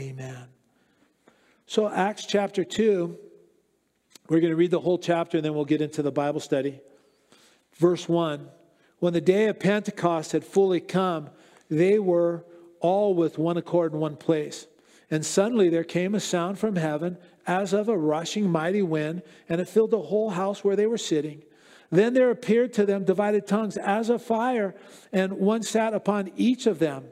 Amen. So, Acts chapter 2, we're going to read the whole chapter and then we'll get into the Bible study. Verse 1 When the day of Pentecost had fully come, they were all with one accord in one place. And suddenly there came a sound from heaven as of a rushing mighty wind, and it filled the whole house where they were sitting. Then there appeared to them divided tongues as of fire, and one sat upon each of them.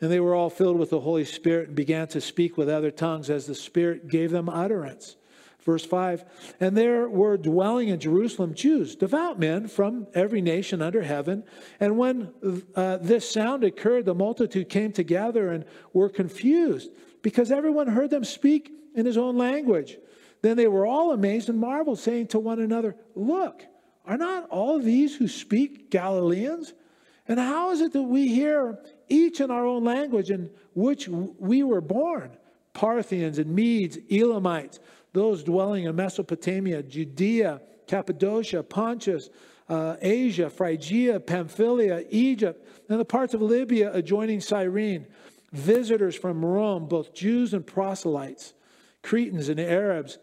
And they were all filled with the Holy Spirit and began to speak with other tongues as the Spirit gave them utterance. Verse 5 And there were dwelling in Jerusalem Jews, devout men from every nation under heaven. And when uh, this sound occurred, the multitude came together and were confused because everyone heard them speak in his own language. Then they were all amazed and marveled, saying to one another, Look, are not all these who speak Galileans? And how is it that we hear each in our own language in which we were born? Parthians and Medes, Elamites, those dwelling in Mesopotamia, Judea, Cappadocia, Pontus, uh, Asia, Phrygia, Pamphylia, Egypt, and the parts of Libya adjoining Cyrene, visitors from Rome, both Jews and proselytes, Cretans and Arabs,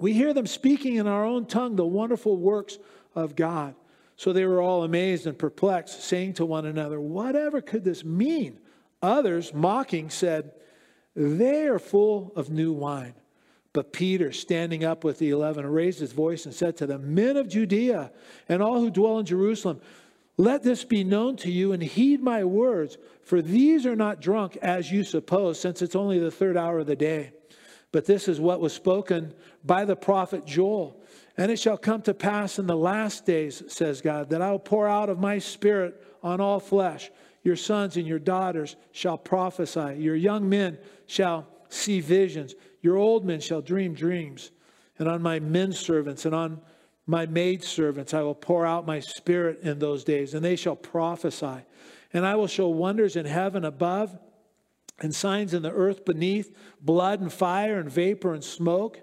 we hear them speaking in our own tongue the wonderful works of God. So they were all amazed and perplexed, saying to one another, Whatever could this mean? Others, mocking, said, They are full of new wine. But Peter, standing up with the eleven, raised his voice and said to them, Men of Judea and all who dwell in Jerusalem, let this be known to you and heed my words, for these are not drunk as you suppose, since it's only the third hour of the day. But this is what was spoken by the prophet Joel. And it shall come to pass in the last days, says God, that I will pour out of my spirit on all flesh. Your sons and your daughters shall prophesy. Your young men shall see visions. Your old men shall dream dreams. And on my men servants and on my maid servants I will pour out my spirit in those days, and they shall prophesy. And I will show wonders in heaven above and signs in the earth beneath blood and fire and vapor and smoke.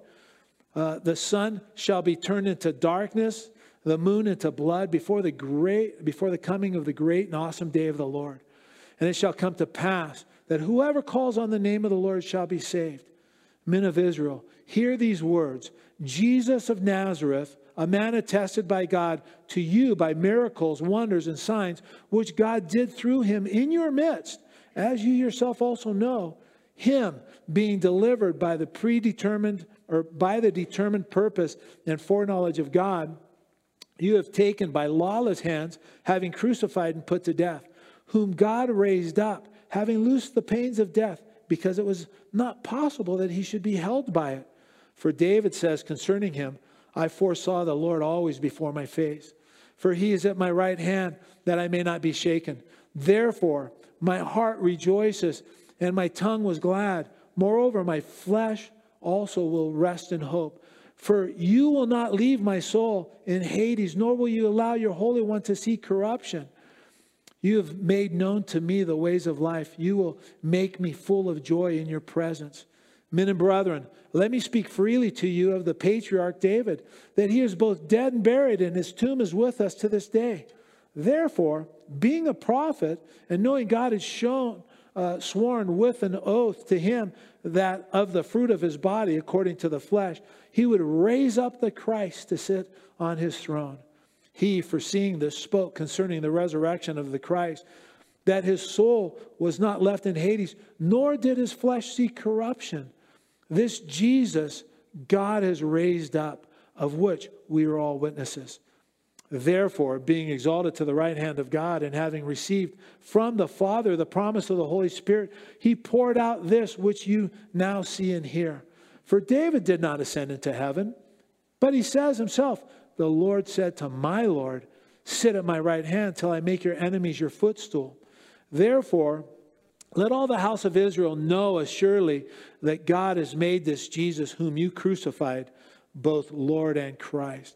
Uh, the sun shall be turned into darkness, the moon into blood before the great before the coming of the great and awesome day of the Lord. And it shall come to pass that whoever calls on the name of the Lord shall be saved. Men of Israel, hear these words Jesus of Nazareth, a man attested by God to you by miracles, wonders, and signs, which God did through him in your midst as you yourself also know, him being delivered by the predetermined or by the determined purpose and foreknowledge of God, you have taken by lawless hands, having crucified and put to death, whom God raised up, having loosed the pains of death, because it was not possible that he should be held by it. For David says concerning him, I foresaw the Lord always before my face. For he is at my right hand, that I may not be shaken. Therefore, my heart rejoices and my tongue was glad. Moreover, my flesh also will rest in hope. For you will not leave my soul in Hades, nor will you allow your Holy One to see corruption. You have made known to me the ways of life. You will make me full of joy in your presence. Men and brethren, let me speak freely to you of the patriarch David, that he is both dead and buried, and his tomb is with us to this day. Therefore, being a prophet and knowing God had shown, uh, sworn with an oath to him that of the fruit of his body, according to the flesh, he would raise up the Christ to sit on his throne. He, foreseeing this, spoke concerning the resurrection of the Christ, that his soul was not left in Hades, nor did his flesh see corruption. This Jesus God has raised up, of which we are all witnesses. Therefore, being exalted to the right hand of God and having received from the Father the promise of the Holy Spirit, he poured out this which you now see and hear. For David did not ascend into heaven, but he says himself, The Lord said to my Lord, Sit at my right hand till I make your enemies your footstool. Therefore, let all the house of Israel know assuredly that God has made this Jesus, whom you crucified, both Lord and Christ.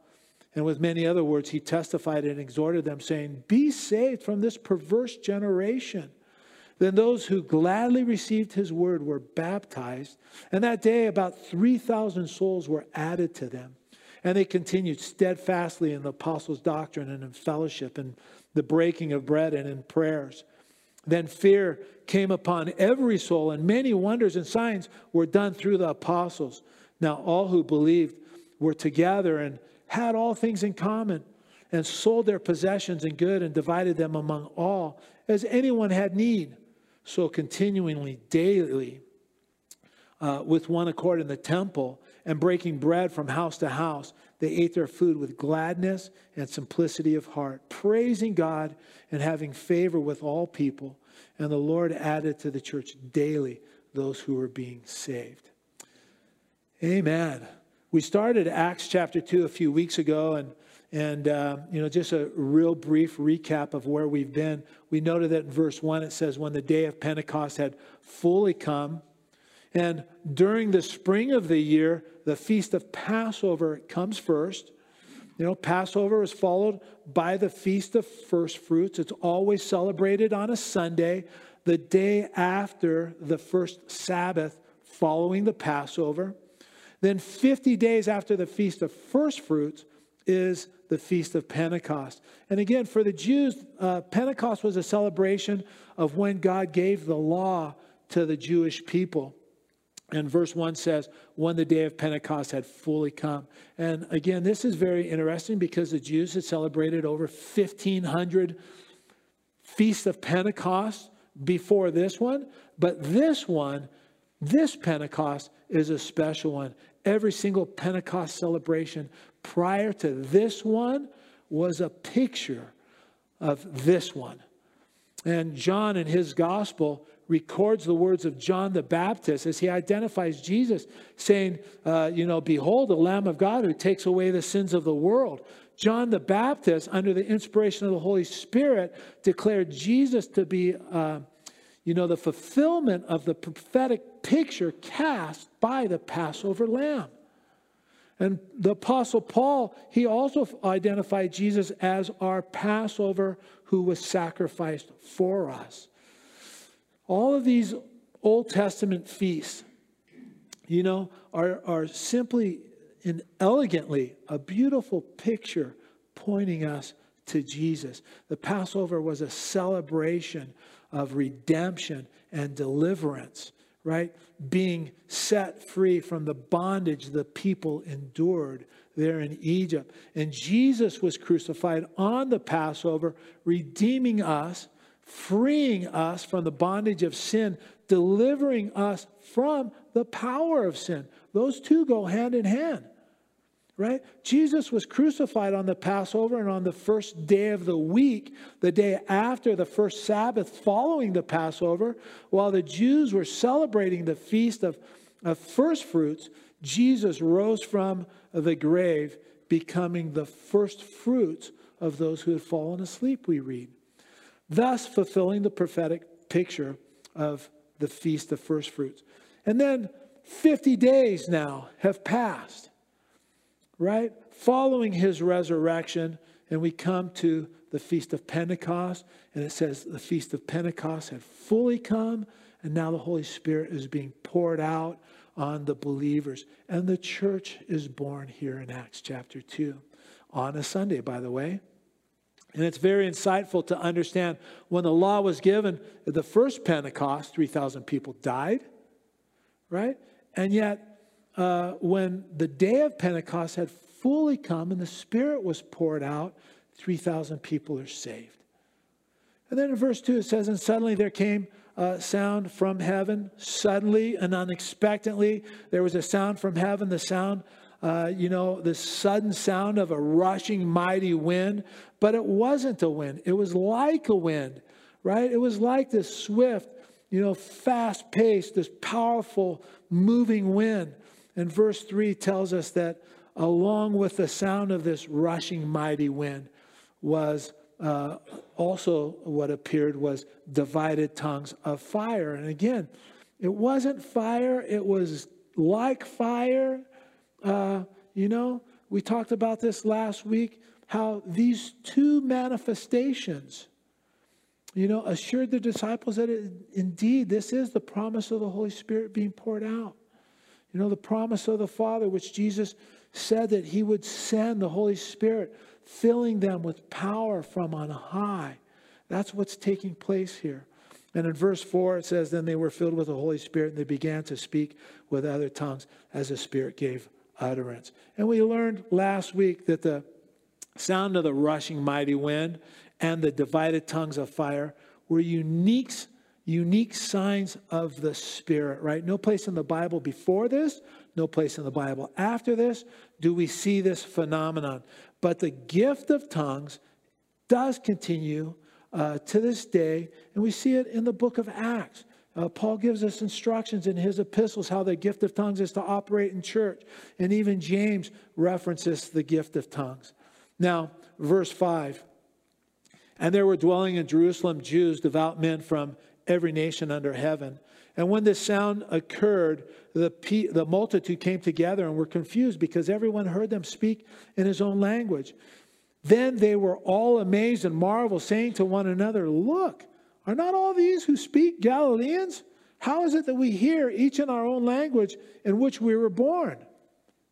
And with many other words, he testified and exhorted them, saying, Be saved from this perverse generation. Then those who gladly received his word were baptized, and that day about 3,000 souls were added to them. And they continued steadfastly in the apostles' doctrine and in fellowship and the breaking of bread and in prayers. Then fear came upon every soul, and many wonders and signs were done through the apostles. Now, all who believed were together and had all things in common, and sold their possessions and good and divided them among all as anyone had need. So, continually, daily, uh, with one accord in the temple and breaking bread from house to house, they ate their food with gladness and simplicity of heart, praising God and having favor with all people. And the Lord added to the church daily those who were being saved. Amen. We started Acts chapter 2 a few weeks ago, and, and uh, you know, just a real brief recap of where we've been. We noted that in verse 1 it says, When the day of Pentecost had fully come, and during the spring of the year, the feast of Passover comes first. You know, Passover is followed by the feast of first fruits. It's always celebrated on a Sunday, the day after the first Sabbath following the Passover. Then, 50 days after the feast of first fruits is the feast of Pentecost. And again, for the Jews, uh, Pentecost was a celebration of when God gave the law to the Jewish people. And verse 1 says, when the day of Pentecost had fully come. And again, this is very interesting because the Jews had celebrated over 1,500 feasts of Pentecost before this one. But this one, this Pentecost, is a special one. Every single Pentecost celebration prior to this one was a picture of this one. And John, in his gospel, records the words of John the Baptist as he identifies Jesus, saying, uh, You know, behold, the Lamb of God who takes away the sins of the world. John the Baptist, under the inspiration of the Holy Spirit, declared Jesus to be, uh, you know, the fulfillment of the prophetic picture cast by the Passover lamb. And the Apostle Paul, he also identified Jesus as our Passover who was sacrificed for us. All of these Old Testament feasts, you know, are, are simply and elegantly a beautiful picture pointing us to Jesus. The Passover was a celebration of redemption and deliverance, right? Being set free from the bondage the people endured there in Egypt. And Jesus was crucified on the Passover, redeeming us freeing us from the bondage of sin, delivering us from the power of sin. Those two go hand in hand, right? Jesus was crucified on the Passover and on the first day of the week, the day after the first Sabbath following the Passover, while the Jews were celebrating the feast of, of first fruits, Jesus rose from the grave, becoming the first fruits of those who had fallen asleep, we read thus fulfilling the prophetic picture of the Feast of First Fruits. And then 50 days now have passed, right? Following his resurrection, and we come to the Feast of Pentecost, and it says the Feast of Pentecost had fully come, and now the Holy Spirit is being poured out on the believers. And the church is born here in Acts chapter 2 on a Sunday, by the way. And it's very insightful to understand when the law was given, the first Pentecost, 3,000 people died, right? And yet, uh, when the day of Pentecost had fully come and the Spirit was poured out, 3,000 people are saved. And then in verse 2 it says, And suddenly there came a sound from heaven. Suddenly and unexpectedly, there was a sound from heaven, the sound uh, you know, the sudden sound of a rushing mighty wind, but it wasn't a wind. It was like a wind, right? It was like this swift, you know, fast paced, this powerful moving wind. And verse 3 tells us that along with the sound of this rushing mighty wind was uh, also what appeared was divided tongues of fire. And again, it wasn't fire, it was like fire, uh, you know, we talked about this last week how these two manifestations, you know, assured the disciples that it, indeed this is the promise of the Holy Spirit being poured out. You know, the promise of the Father, which Jesus said that he would send the Holy Spirit, filling them with power from on high. That's what's taking place here. And in verse 4, it says, Then they were filled with the Holy Spirit, and they began to speak with other tongues as the Spirit gave utterance. And we learned last week that the sound of the rushing mighty wind and the divided tongues of fire were unique, unique signs of the Spirit, right? No place in the Bible before this, no place in the Bible after this do we see this phenomenon. But the gift of tongues does continue uh, to this day, and we see it in the book of Acts. Uh, Paul gives us instructions in his epistles how the gift of tongues is to operate in church. And even James references the gift of tongues. Now, verse 5 And there were dwelling in Jerusalem Jews, devout men from every nation under heaven. And when this sound occurred, the, the multitude came together and were confused because everyone heard them speak in his own language. Then they were all amazed and marveled, saying to one another, Look, are not all these who speak Galileans? How is it that we hear each in our own language in which we were born?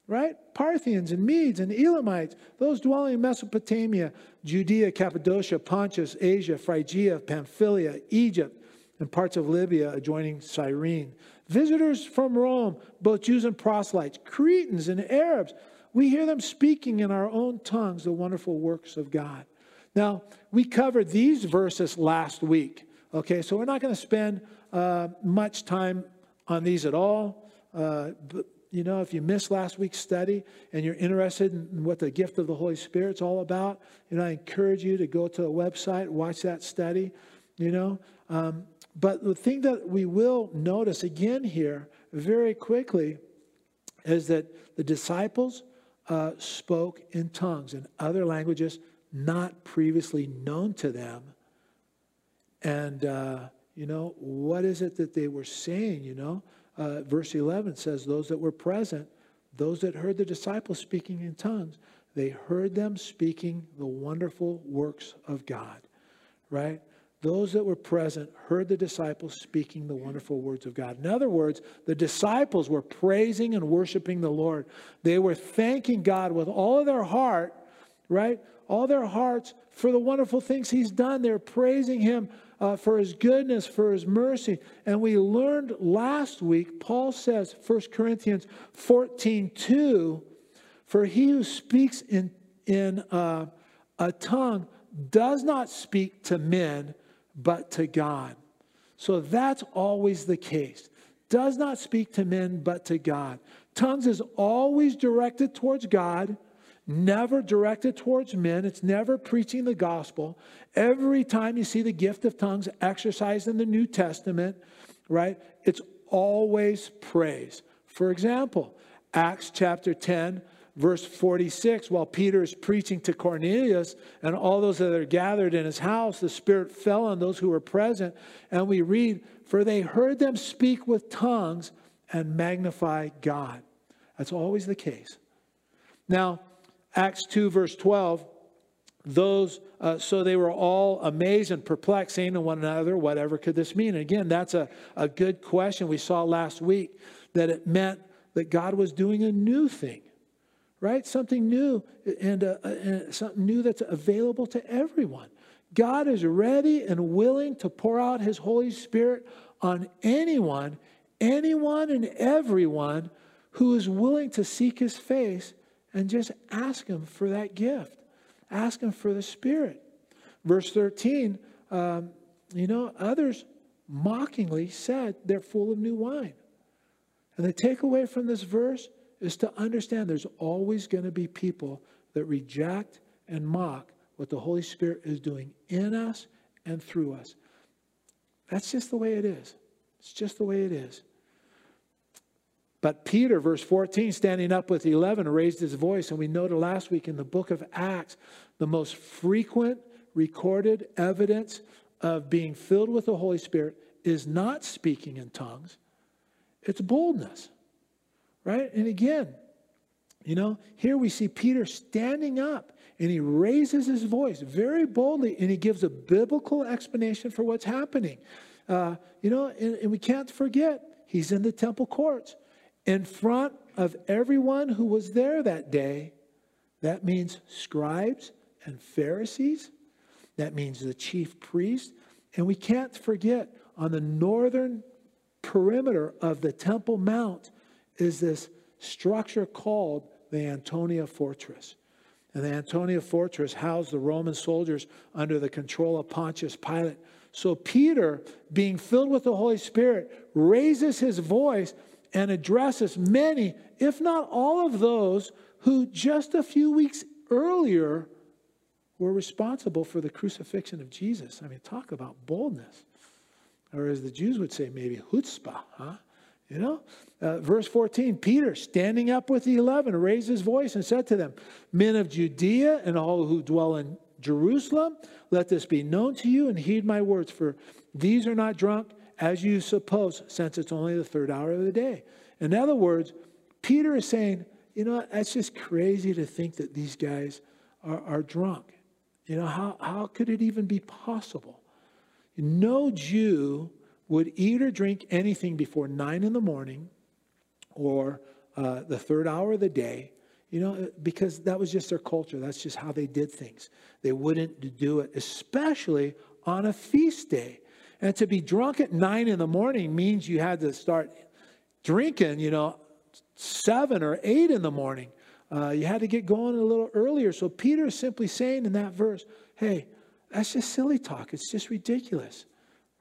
Right? Parthians and Medes and Elamites, those dwelling in Mesopotamia, Judea, Cappadocia, Pontus, Asia, Phrygia, Pamphylia, Egypt, and parts of Libya adjoining Cyrene. Visitors from Rome, both Jews and proselytes, Cretans and Arabs, we hear them speaking in our own tongues the wonderful works of God. Now, we covered these verses last week. Okay, so we're not going to spend uh, much time on these at all. Uh, but, you know, if you missed last week's study and you're interested in what the gift of the Holy Spirit's all about, you know, I encourage you to go to the website, watch that study. You know, um, but the thing that we will notice again here very quickly is that the disciples uh, spoke in tongues and other languages not previously known to them. And, uh, you know, what is it that they were saying? You know, uh, verse 11 says, Those that were present, those that heard the disciples speaking in tongues, they heard them speaking the wonderful works of God, right? Those that were present heard the disciples speaking the wonderful words of God. In other words, the disciples were praising and worshiping the Lord. They were thanking God with all of their heart, right? All their hearts for the wonderful things He's done. They're praising Him uh, for His goodness, for His mercy. And we learned last week, Paul says, 1 Corinthians 14 2, for he who speaks in, in uh, a tongue does not speak to men but to God. So that's always the case. Does not speak to men, but to God. Tongues is always directed towards God, never directed towards men. It's never preaching the gospel. Every time you see the gift of tongues exercised in the New Testament, right, it's always praise. For example, Acts chapter 10, verse 46, while Peter is preaching to Cornelius and all those that are gathered in his house, the Spirit fell on those who were present. And we read, For they heard them speak with tongues and magnify God. That's always the case. Now, Acts 2, verse 12, those, uh, so they were all amazed and perplexed, saying to one another, Whatever could this mean? And again, that's a, a good question. We saw last week that it meant that God was doing a new thing right? Something new and, uh, and something new that's available to everyone. God is ready and willing to pour out his Holy Spirit on anyone, anyone and everyone who is willing to seek his face and just ask him for that gift. Ask him for the Spirit. Verse 13, um, you know, others mockingly said they're full of new wine. And the takeaway from this verse is to understand there's always going to be people that reject and mock what the Holy Spirit is doing in us and through us. That's just the way it is. It's just the way it is. But Peter, verse 14, standing up with the 11, raised his voice. And we noted last week in the book of Acts, the most frequent recorded evidence of being filled with the Holy Spirit is not speaking in tongues, it's boldness right? And again, You know, here we see Peter standing up and he raises his voice very boldly and he gives a biblical explanation for what's happening. Uh, you know, and, and we can't forget, he's in the temple courts in front of everyone who was there that day. That means scribes and Pharisees. That means the chief priest. And we can't forget, on the northern perimeter of the Temple Mount is this structure called the Antonia Fortress. And the Antonia Fortress housed the Roman soldiers under the control of Pontius Pilate. So Peter, being filled with the Holy Spirit, raises his voice and addresses many, if not all of those who just a few weeks earlier were responsible for the crucifixion of Jesus. I mean, talk about boldness. Or as the Jews would say, maybe chutzpah, huh? You know? Uh, verse 14 Peter, standing up with the eleven, raised his voice and said to them, Men of Judea and all who dwell in Jerusalem, let this be known to you and heed my words, for these are not drunk as you suppose, since it's only the third hour of the day. In other words, Peter is saying, you know, that's just crazy to think that these guys are, are drunk. You know, how, how could it even be possible? No Jew would eat or drink anything before nine in the morning or uh, the third hour of the day, you know, because that was just their culture. That's just how they did things. They wouldn't do it, especially on a feast day. And to be drunk at nine in the morning means you had to start drinking, you know, seven or eight in the morning. Uh, you had to get going a little earlier. So Peter is simply saying in that verse, hey, that's just silly talk. It's just ridiculous,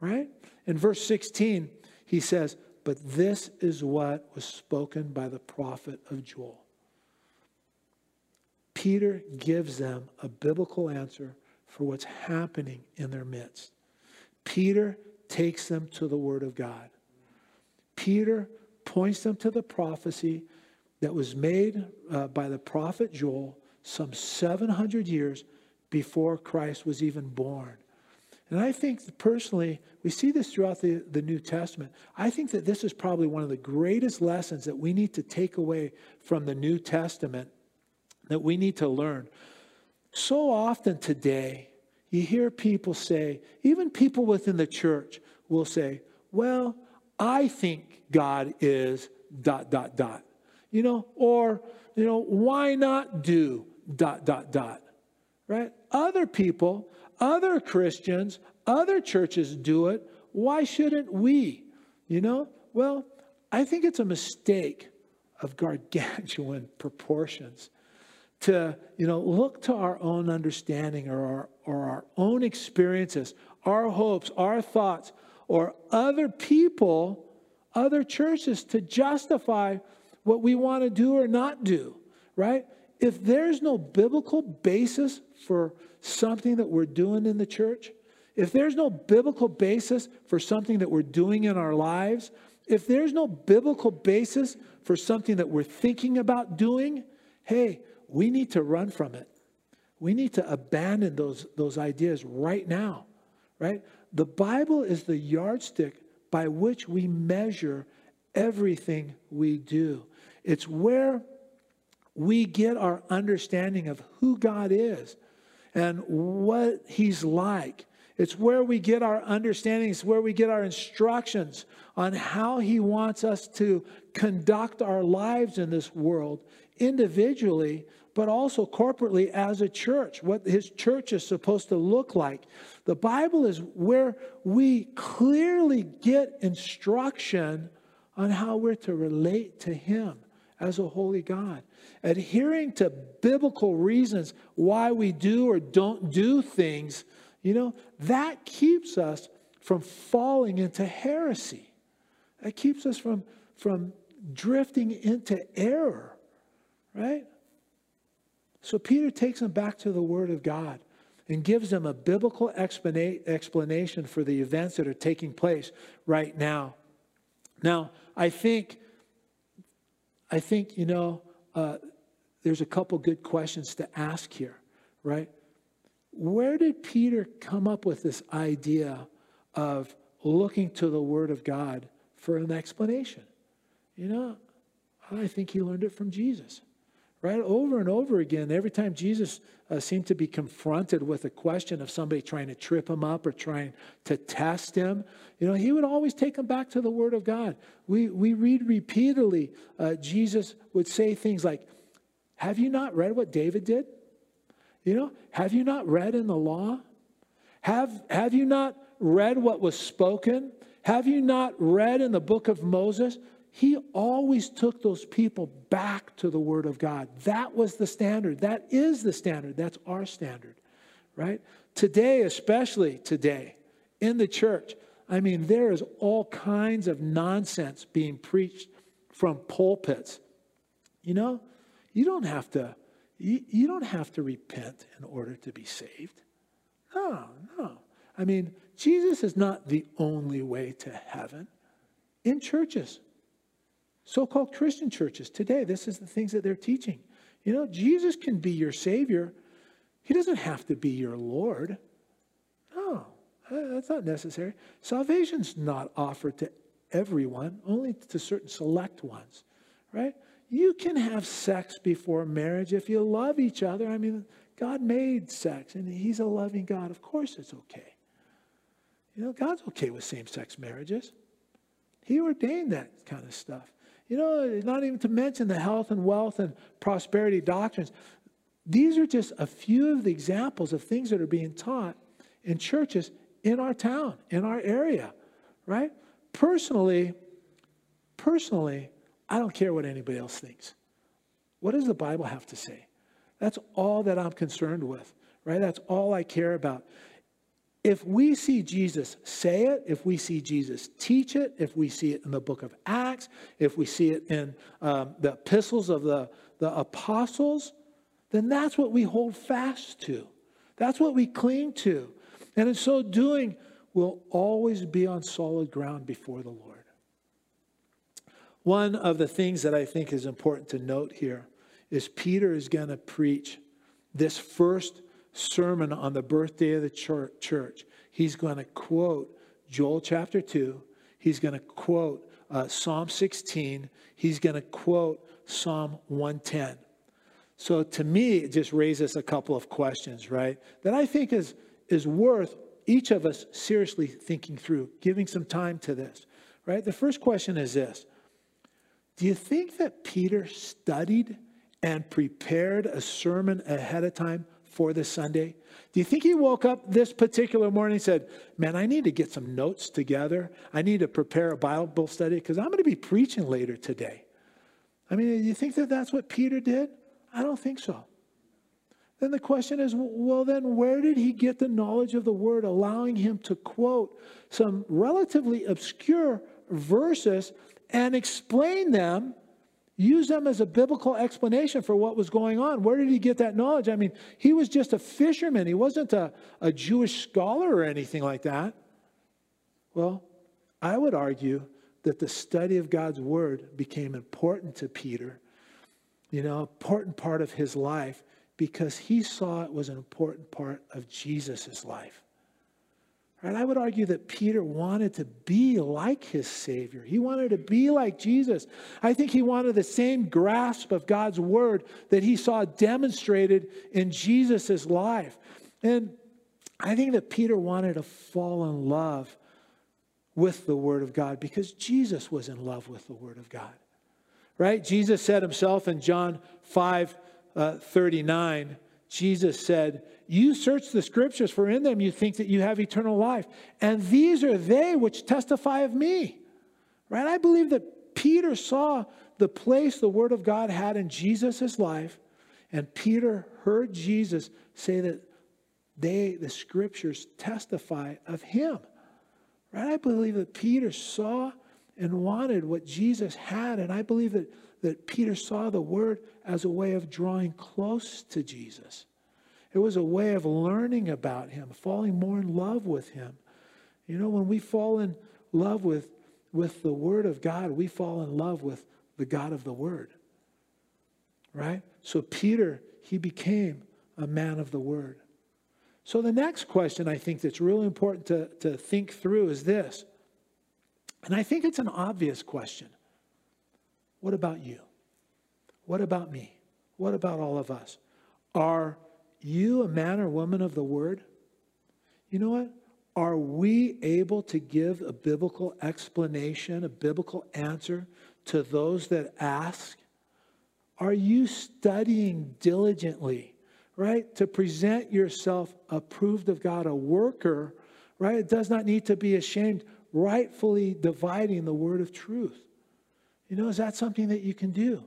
right? In verse 16, he says, But this is what was spoken by the prophet of Joel. Peter gives them a biblical answer for what's happening in their midst. Peter takes them to the Word of God. Peter points them to the prophecy that was made uh, by the prophet Joel some 700 years before Christ was even born. And I think personally, we see this throughout the, the New Testament. I think that this is probably one of the greatest lessons that we need to take away from the New Testament that we need to learn. So often today, you hear people say, even people within the church will say, well, I think God is dot, dot, dot. You know, or, you know, why not do dot, dot, dot? Right? Other people, other Christians, other churches do it. Why shouldn't we? You know? Well, I think it's a mistake of gargantuan proportions to you know look to our own understanding or our, or our own experiences our hopes our thoughts or other people other churches to justify what we want to do or not do right if there's no biblical basis for something that we're doing in the church if there's no biblical basis for something that we're doing in our lives if there's no biblical basis for something that we're thinking about doing hey we need to run from it. We need to abandon those, those ideas right now, right? The Bible is the yardstick by which we measure everything we do. It's where we get our understanding of who God is and what He's like. It's where we get our understanding, it's where we get our instructions on how He wants us to conduct our lives in this world individually, but also corporately as a church, what his church is supposed to look like. The Bible is where we clearly get instruction on how we're to relate to him as a holy God. Adhering to biblical reasons why we do or don't do things, you know, that keeps us from falling into heresy. That keeps us from, from drifting into error, right? So Peter takes them back to the Word of God and gives them a biblical explanation for the events that are taking place right now. Now, I think, I think you know, uh, there's a couple good questions to ask here, right? Where did Peter come up with this idea of looking to the Word of God for an explanation? You know, I think he learned it from Jesus right? Over and over again, every time Jesus uh, seemed to be confronted with a question of somebody trying to trip him up or trying to test him, you know, he would always take them back to the Word of God. We, we read repeatedly, uh, Jesus would say things like, Have you not read what David did? You know, have you not read in the law? Have, have you not read what was spoken? Have you not read in the book of Moses? He always took those people back to the Word of God. That was the standard. That is the standard. That's our standard, right? Today, especially today, in the church, I mean, there is all kinds of nonsense being preached from pulpits. You know, you don't have to, you, you don't have to repent in order to be saved. No, no. I mean, Jesus is not the only way to heaven in churches so called Christian churches today, this is the things that they're teaching. You know, Jesus can be your Savior, He doesn't have to be your Lord. No, uh, that's not necessary. Salvation's not offered to everyone, only to certain select ones, right? You can have sex before marriage if you love each other. I mean, God made sex and He's a loving God. Of course it's okay. You know, God's okay with same sex marriages, He ordained that kind of stuff. You know, not even to mention the health and wealth and prosperity doctrines. These are just a few of the examples of things that are being taught in churches in our town, in our area, right? Personally, personally, I don't care what anybody else thinks. What does the Bible have to say? That's all that I'm concerned with, right? That's all I care about if we see Jesus say it, if we see Jesus teach it, if we see it in the book of Acts, if we see it in um, the epistles of the, the apostles, then that's what we hold fast to. That's what we cling to. And in so doing, we'll always be on solid ground before the Lord. One of the things that I think is important to note here is Peter is going to preach this first sermon on the birthday of the church, he's going to quote Joel chapter 2. He's going to quote uh, Psalm 16. He's going to quote Psalm 110. So to me, it just raises a couple of questions, right? That I think is, is worth each of us seriously thinking through, giving some time to this, right? The first question is this Do you think that Peter studied and prepared a sermon ahead of time for this Sunday? Do you think he woke up this particular morning and said, Man, I need to get some notes together. I need to prepare a Bible study because I'm going to be preaching later today. I mean, do you think that that's what Peter did? I don't think so. Then the question is well, then where did he get the knowledge of the word, allowing him to quote some relatively obscure verses and explain them use them as a biblical explanation for what was going on. Where did he get that knowledge? I mean, he was just a fisherman, he wasn't a, a Jewish scholar or anything like that. Well, I would argue that the study of God's word became important to Peter, you know, important part of his life because he saw it was an important part of Jesus' life. Right? I would argue that Peter wanted to be like his Savior. He wanted to be like Jesus. I think he wanted the same grasp of God's word that he saw demonstrated in Jesus' life. And I think that Peter wanted to fall in love with the word of God because Jesus was in love with the word of God. Right? Jesus said himself in John 5 uh, 39, Jesus said, You search the scriptures, for in them you think that you have eternal life. And these are they which testify of me. Right? I believe that Peter saw the place the Word of God had in Jesus' life, and Peter heard Jesus say that they, the scriptures, testify of him. Right? I believe that Peter saw and wanted what Jesus had, and I believe that that Peter saw the word as a way of drawing close to Jesus. It was a way of learning about him, falling more in love with him. You know, when we fall in love with, with the word of God, we fall in love with the God of the word. Right? So Peter, he became a man of the word. So the next question I think that's really important to, to think through is this. And I think it's an obvious question. What about you? What about me? What about all of us? Are you a man or woman of the word? You know what? Are we able to give a biblical explanation, a biblical answer to those that ask? Are you studying diligently, right? To present yourself approved of God, a worker, right? It does not need to be ashamed, rightfully dividing the word of truth. You know, is that something that you can do?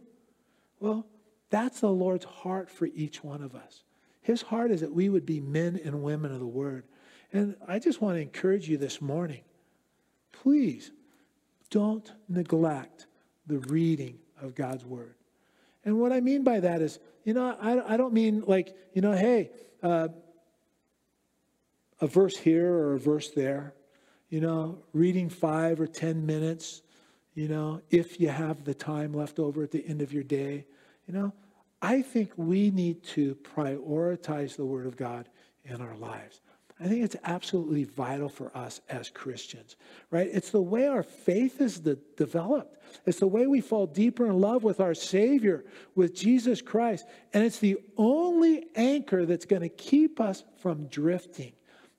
Well, that's the Lord's heart for each one of us. His heart is that we would be men and women of the word. And I just want to encourage you this morning please don't neglect the reading of God's word. And what I mean by that is, you know, I, I don't mean like, you know, hey, uh, a verse here or a verse there, you know, reading five or 10 minutes, you know, if you have the time left over at the end of your day. You know, I think we need to prioritize the Word of God in our lives. I think it's absolutely vital for us as Christians, right? It's the way our faith is de- developed. It's the way we fall deeper in love with our Savior, with Jesus Christ. And it's the only anchor that's going to keep us from drifting.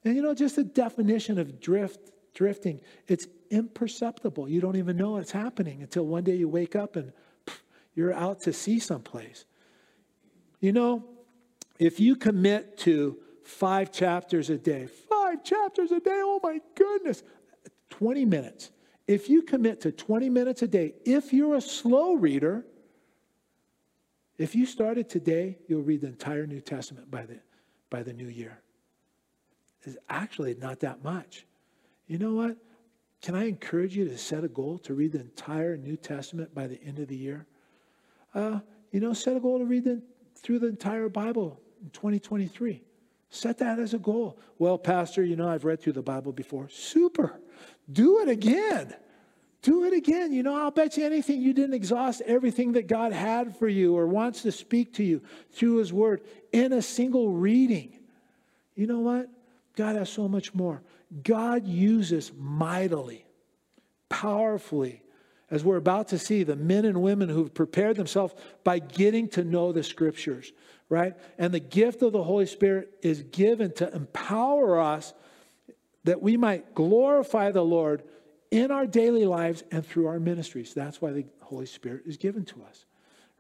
And you know, just the definition of drift, drifting, it's imperceptible. You don't even know it's happening until one day you wake up and pff, you're out to sea someplace. You know, if you commit to five chapters a day, five chapters a day, oh my goodness, 20 minutes. If you commit to 20 minutes a day, if you're a slow reader, if you started today, you'll read the entire New Testament by the, by the new year. It's actually not that much. You know what? Can I encourage you to set a goal to read the entire New Testament by the end of the year? Uh, you know, set a goal to read the, through the entire Bible in 2023. Set that as a goal. Well, Pastor, you know, I've read through the Bible before. Super. Do it again. Do it again. You know, I'll bet you anything you didn't exhaust everything that God had for you or wants to speak to you through His Word in a single reading. You know what? God has so much more. God uses mightily, powerfully, as we're about to see, the men and women who've prepared themselves by getting to know the scriptures, right? And the gift of the Holy Spirit is given to empower us that we might glorify the Lord in our daily lives and through our ministries. That's why the Holy Spirit is given to us,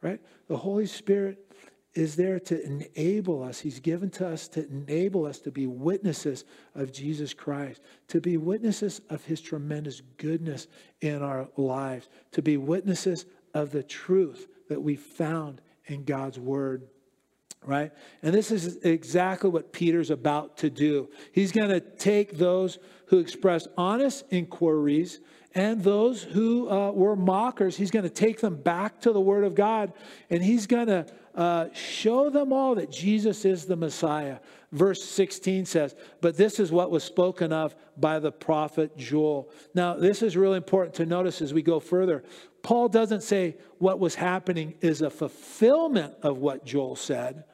right? The Holy Spirit is there to enable us. He's given to us to enable us to be witnesses of Jesus Christ, to be witnesses of his tremendous goodness in our lives, to be witnesses of the truth that we found in God's word. Right? And this is exactly what Peter's about to do. He's going to take those who express honest inquiries and those who uh, were mockers, he's going to take them back to the Word of God and he's going to uh, show them all that Jesus is the Messiah. Verse 16 says, But this is what was spoken of by the prophet Joel. Now, this is really important to notice as we go further. Paul doesn't say what was happening is a fulfillment of what Joel said.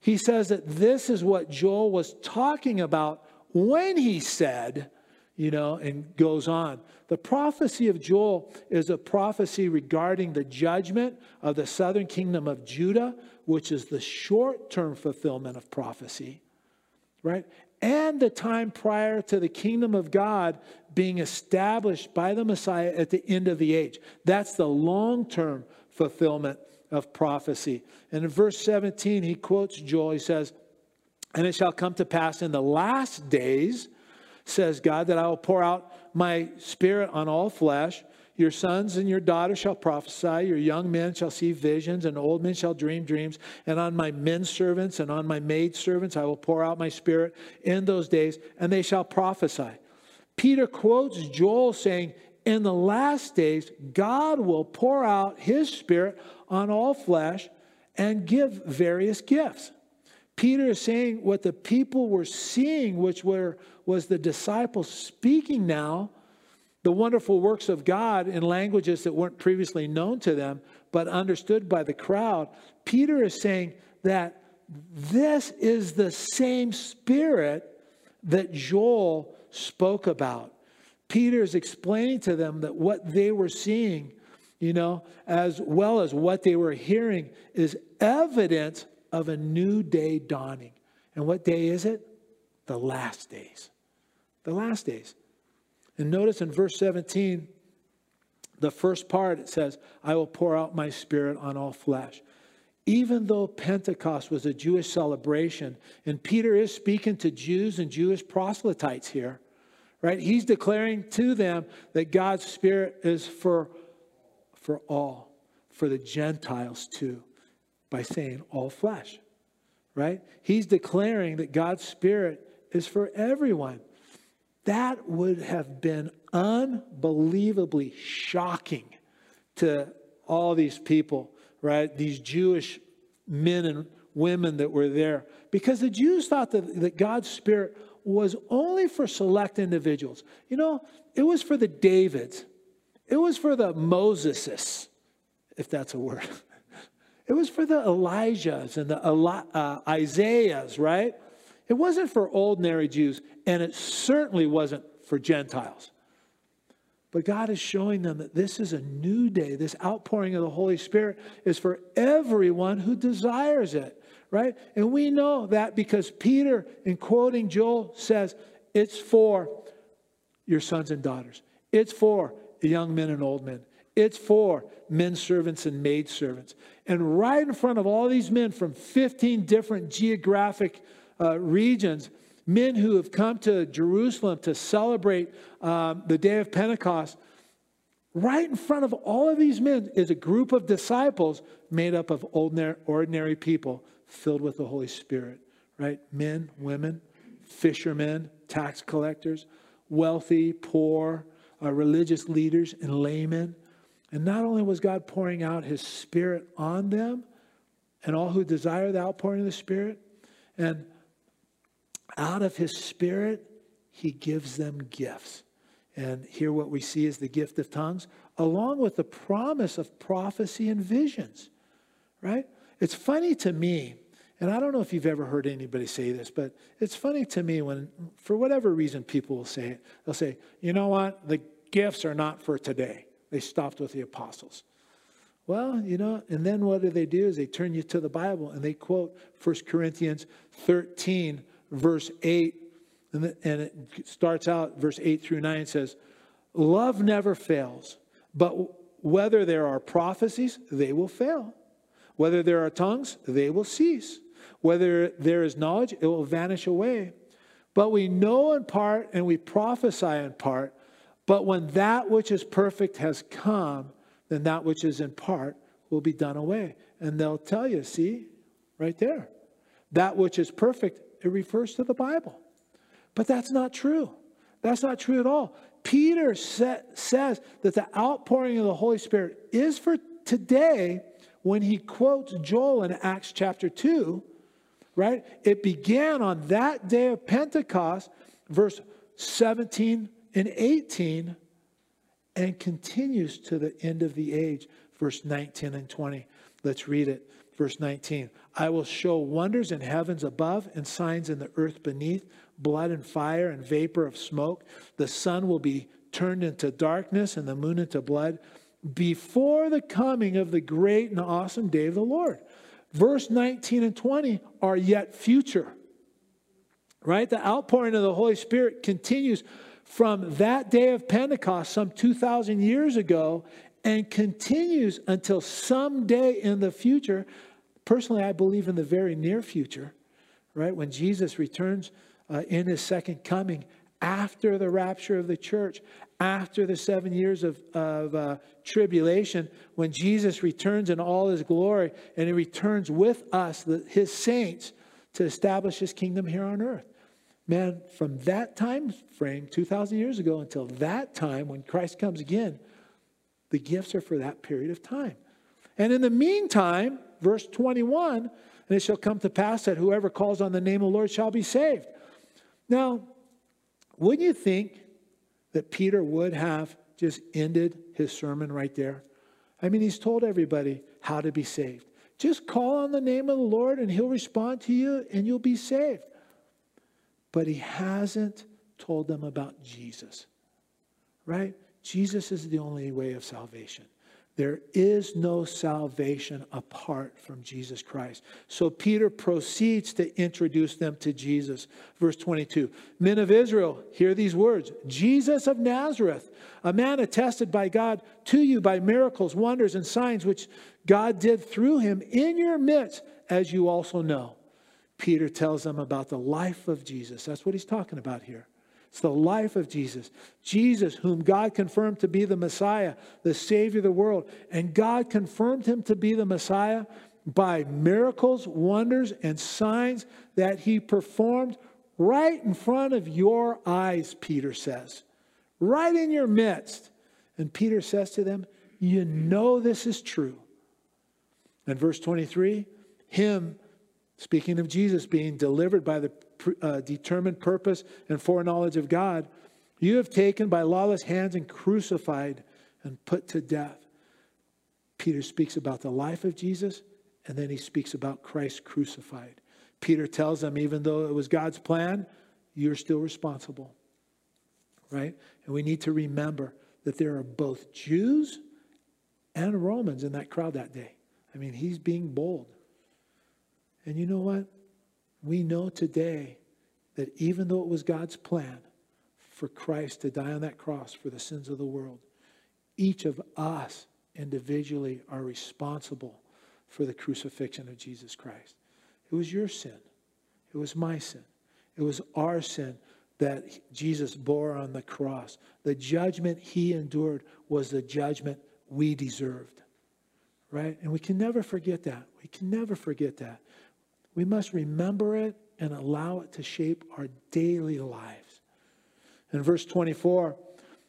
He says that this is what Joel was talking about when he said, you know, and goes on. The prophecy of Joel is a prophecy regarding the judgment of the southern kingdom of Judah, which is the short term fulfillment of prophecy, right? And the time prior to the kingdom of God being established by the Messiah at the end of the age. That's the long term fulfillment of prophecy. And in verse 17, he quotes Joel. He says, And it shall come to pass in the last days, says God, that I will pour out my spirit on all flesh. Your sons and your daughters shall prophesy, your young men shall see visions, and old men shall dream dreams. And on my men servants and on my maid servants I will pour out my spirit in those days, and they shall prophesy. Peter quotes Joel saying, In the last days, God will pour out his spirit on all flesh and give various gifts. Peter is saying what the people were seeing, which were, was the disciples speaking now the wonderful works of God in languages that weren't previously known to them, but understood by the crowd. Peter is saying that this is the same spirit that Joel spoke about. Peter is explaining to them that what they were seeing you know, as well as what they were hearing, is evidence of a new day dawning. And what day is it? The last days. The last days. And notice in verse 17, the first part, it says, I will pour out my spirit on all flesh. Even though Pentecost was a Jewish celebration, and Peter is speaking to Jews and Jewish proselytes here, right? He's declaring to them that God's Spirit is for, for all, for the Gentiles too, by saying all flesh, right? He's declaring that God's Spirit is for everyone. That would have been unbelievably shocking to all these people, right? These Jewish men and women that were there. Because the Jews thought that, that God's Spirit was only for select individuals. You know, it was for the Davids, it was for the Moseses, if that's a word. It was for the Elijahs and the uh, Isaiahs, right? It wasn't for ordinary Jews, and it certainly wasn't for Gentiles. But God is showing them that this is a new day. This outpouring of the Holy Spirit is for everyone who desires it right? And we know that because Peter, in quoting Joel, says it's for your sons and daughters, it's for young men and old men, it's for men servants and maid servants. And right in front of all these men from 15 different geographic uh, regions, men who have come to Jerusalem to celebrate um, the day of Pentecost, right in front of all of these men is a group of disciples made up of ordinary people filled with the Holy Spirit, right? Men, women, fishermen, tax collectors, wealthy, poor, uh, religious leaders, and laymen. And not only was God pouring out his Spirit on them and all who desire the outpouring of the Spirit, and out of his Spirit, he gives them gifts. And here, what we see is the gift of tongues, along with the promise of prophecy and visions, right? It's funny to me, and I don't know if you've ever heard anybody say this, but it's funny to me when, for whatever reason, people will say it. They'll say, you know what? The gifts are not for today. They stopped with the apostles. Well, you know, and then what do they do is they turn you to the Bible and they quote 1 Corinthians 13, verse 8. And, it starts out, verse 8 through 9 says, Love never fails, but whether there are prophecies, they will fail. Whether there are tongues, they will cease. Whether there is knowledge, it will vanish away. But we know in part and we prophesy in part. But when that which is perfect has come, then that which is in part will be done away. And they'll tell you, see, right there. That which is perfect, it refers to the Bible. But that's not true. That's not true at all. Peter sa- says that the outpouring of the Holy Spirit is for today when he quotes Joel in Acts chapter 2, right? It began on that day of Pentecost, verse 17 and 18, and continues to the end of the age, verse 19 and 20. Let's read it. Verse 19 I will show wonders in heavens above and signs in the earth beneath, blood and fire and vapor of smoke. The sun will be turned into darkness and the moon into blood before the coming of the great and awesome day of the Lord. Verse 19 and 20 are yet future. Right? The outpouring of the Holy Spirit continues from that day of Pentecost, some 2,000 years ago, and continues until someday in the future. Personally, I believe in the very near future, right? When Jesus returns uh, in his second coming after the rapture of the church, after the seven years of, of uh, tribulation, when Jesus returns in all his glory and he returns with us, the, his saints, to establish his kingdom here on earth. Man, from that time frame, 2,000 years ago, until that time when Christ comes again, the gifts are for that period of time. And in the meantime, verse 21, and it shall come to pass that whoever calls on the name of the Lord shall be saved. Now, wouldn't you think that Peter would have just ended his sermon right there? I mean, he's told everybody how to be saved. Just call on the name of the Lord and he'll respond to you and you'll be saved. But he hasn't told them about Jesus, right? Jesus is the only way of salvation. There is no salvation apart from Jesus Christ. So Peter proceeds to introduce them to Jesus. Verse 22 Men of Israel, hear these words Jesus of Nazareth, a man attested by God to you by miracles, wonders, and signs which God did through him in your midst, as you also know. Peter tells them about the life of Jesus. That's what he's talking about here. It's the life of Jesus. Jesus, whom God confirmed to be the Messiah, the Savior of the world. And God confirmed him to be the Messiah by miracles, wonders, and signs that he performed right in front of your eyes, Peter says. Right in your midst. And Peter says to them, You know this is true. And verse 23, him, speaking of Jesus, being delivered by the uh, determined purpose and foreknowledge of God, you have taken by lawless hands and crucified and put to death. Peter speaks about the life of Jesus, and then he speaks about Christ crucified. Peter tells them, even though it was God's plan, you're still responsible. Right? And we need to remember that there are both Jews and Romans in that crowd that day. I mean, he's being bold. And you know what? We know today that even though it was God's plan for Christ to die on that cross for the sins of the world, each of us individually are responsible for the crucifixion of Jesus Christ. It was your sin. It was my sin. It was our sin that Jesus bore on the cross. The judgment he endured was the judgment we deserved. Right? And we can never forget that. We can never forget that. We must remember it and allow it to shape our daily lives. In verse 24,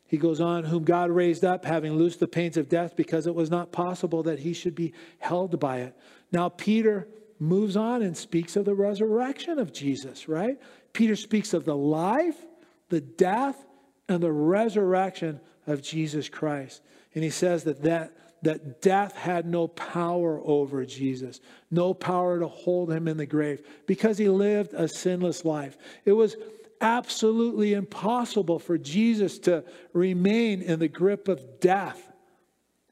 he goes on, whom God raised up, having loosed the pains of death, because it was not possible that he should be held by it. Now, Peter moves on and speaks of the resurrection of Jesus, right? Peter speaks of the life, the death, and the resurrection of Jesus Christ. And he says that that that death had no power over Jesus, no power to hold him in the grave because he lived a sinless life. It was absolutely impossible for Jesus to remain in the grip of death.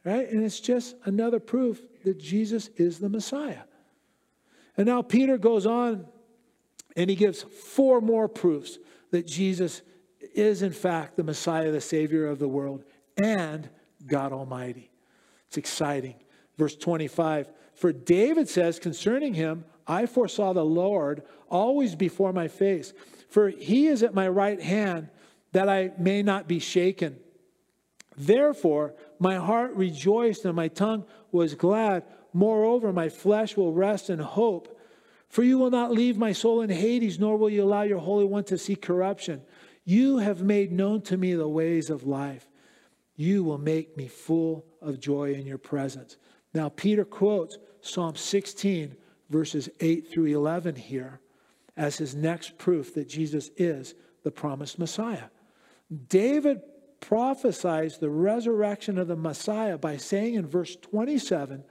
Right? And it's just another proof that Jesus is the Messiah. And now Peter goes on and he gives four more proofs that Jesus is, in fact, the Messiah, the Savior of the world, and God Almighty. It's exciting. Verse 25 For David says concerning him, I foresaw the Lord always before my face, for he is at my right hand that I may not be shaken. Therefore, my heart rejoiced and my tongue was glad. Moreover, my flesh will rest in hope. For you will not leave my soul in Hades, nor will you allow your Holy One to see corruption. You have made known to me the ways of life. You will make me full of joy in your presence. Now, Peter quotes Psalm 16, verses 8 through 11 here as his next proof that Jesus is the promised Messiah. David prophesies the resurrection of the Messiah by saying in verse 27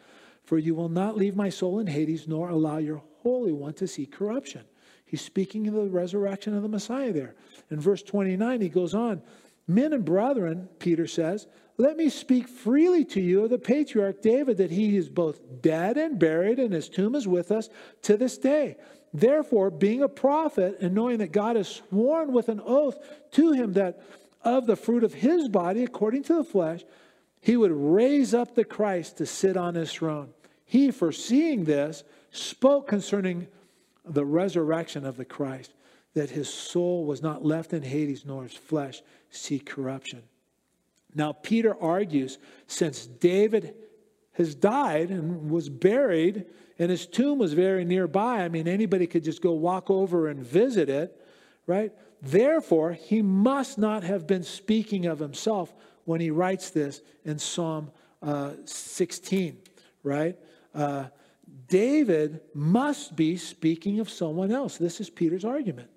For you will not leave my soul in Hades, nor allow your Holy One to see corruption. He's speaking of the resurrection of the Messiah there. In verse 29, he goes on Men and brethren, Peter says, let me speak freely to you of the patriarch David, that he is both dead and buried, and his tomb is with us to this day. Therefore, being a prophet, and knowing that God has sworn with an oath to him that of the fruit of his body, according to the flesh, he would raise up the Christ to sit on his throne. He, foreseeing this, spoke concerning the resurrection of the Christ, that his soul was not left in Hades, nor his flesh see corruption. Now, Peter argues since David has died and was buried, and his tomb was very nearby, I mean, anybody could just go walk over and visit it, right? Therefore, he must not have been speaking of himself when he writes this in Psalm uh, 16, right? Uh, David must be speaking of someone else. This is Peter's argument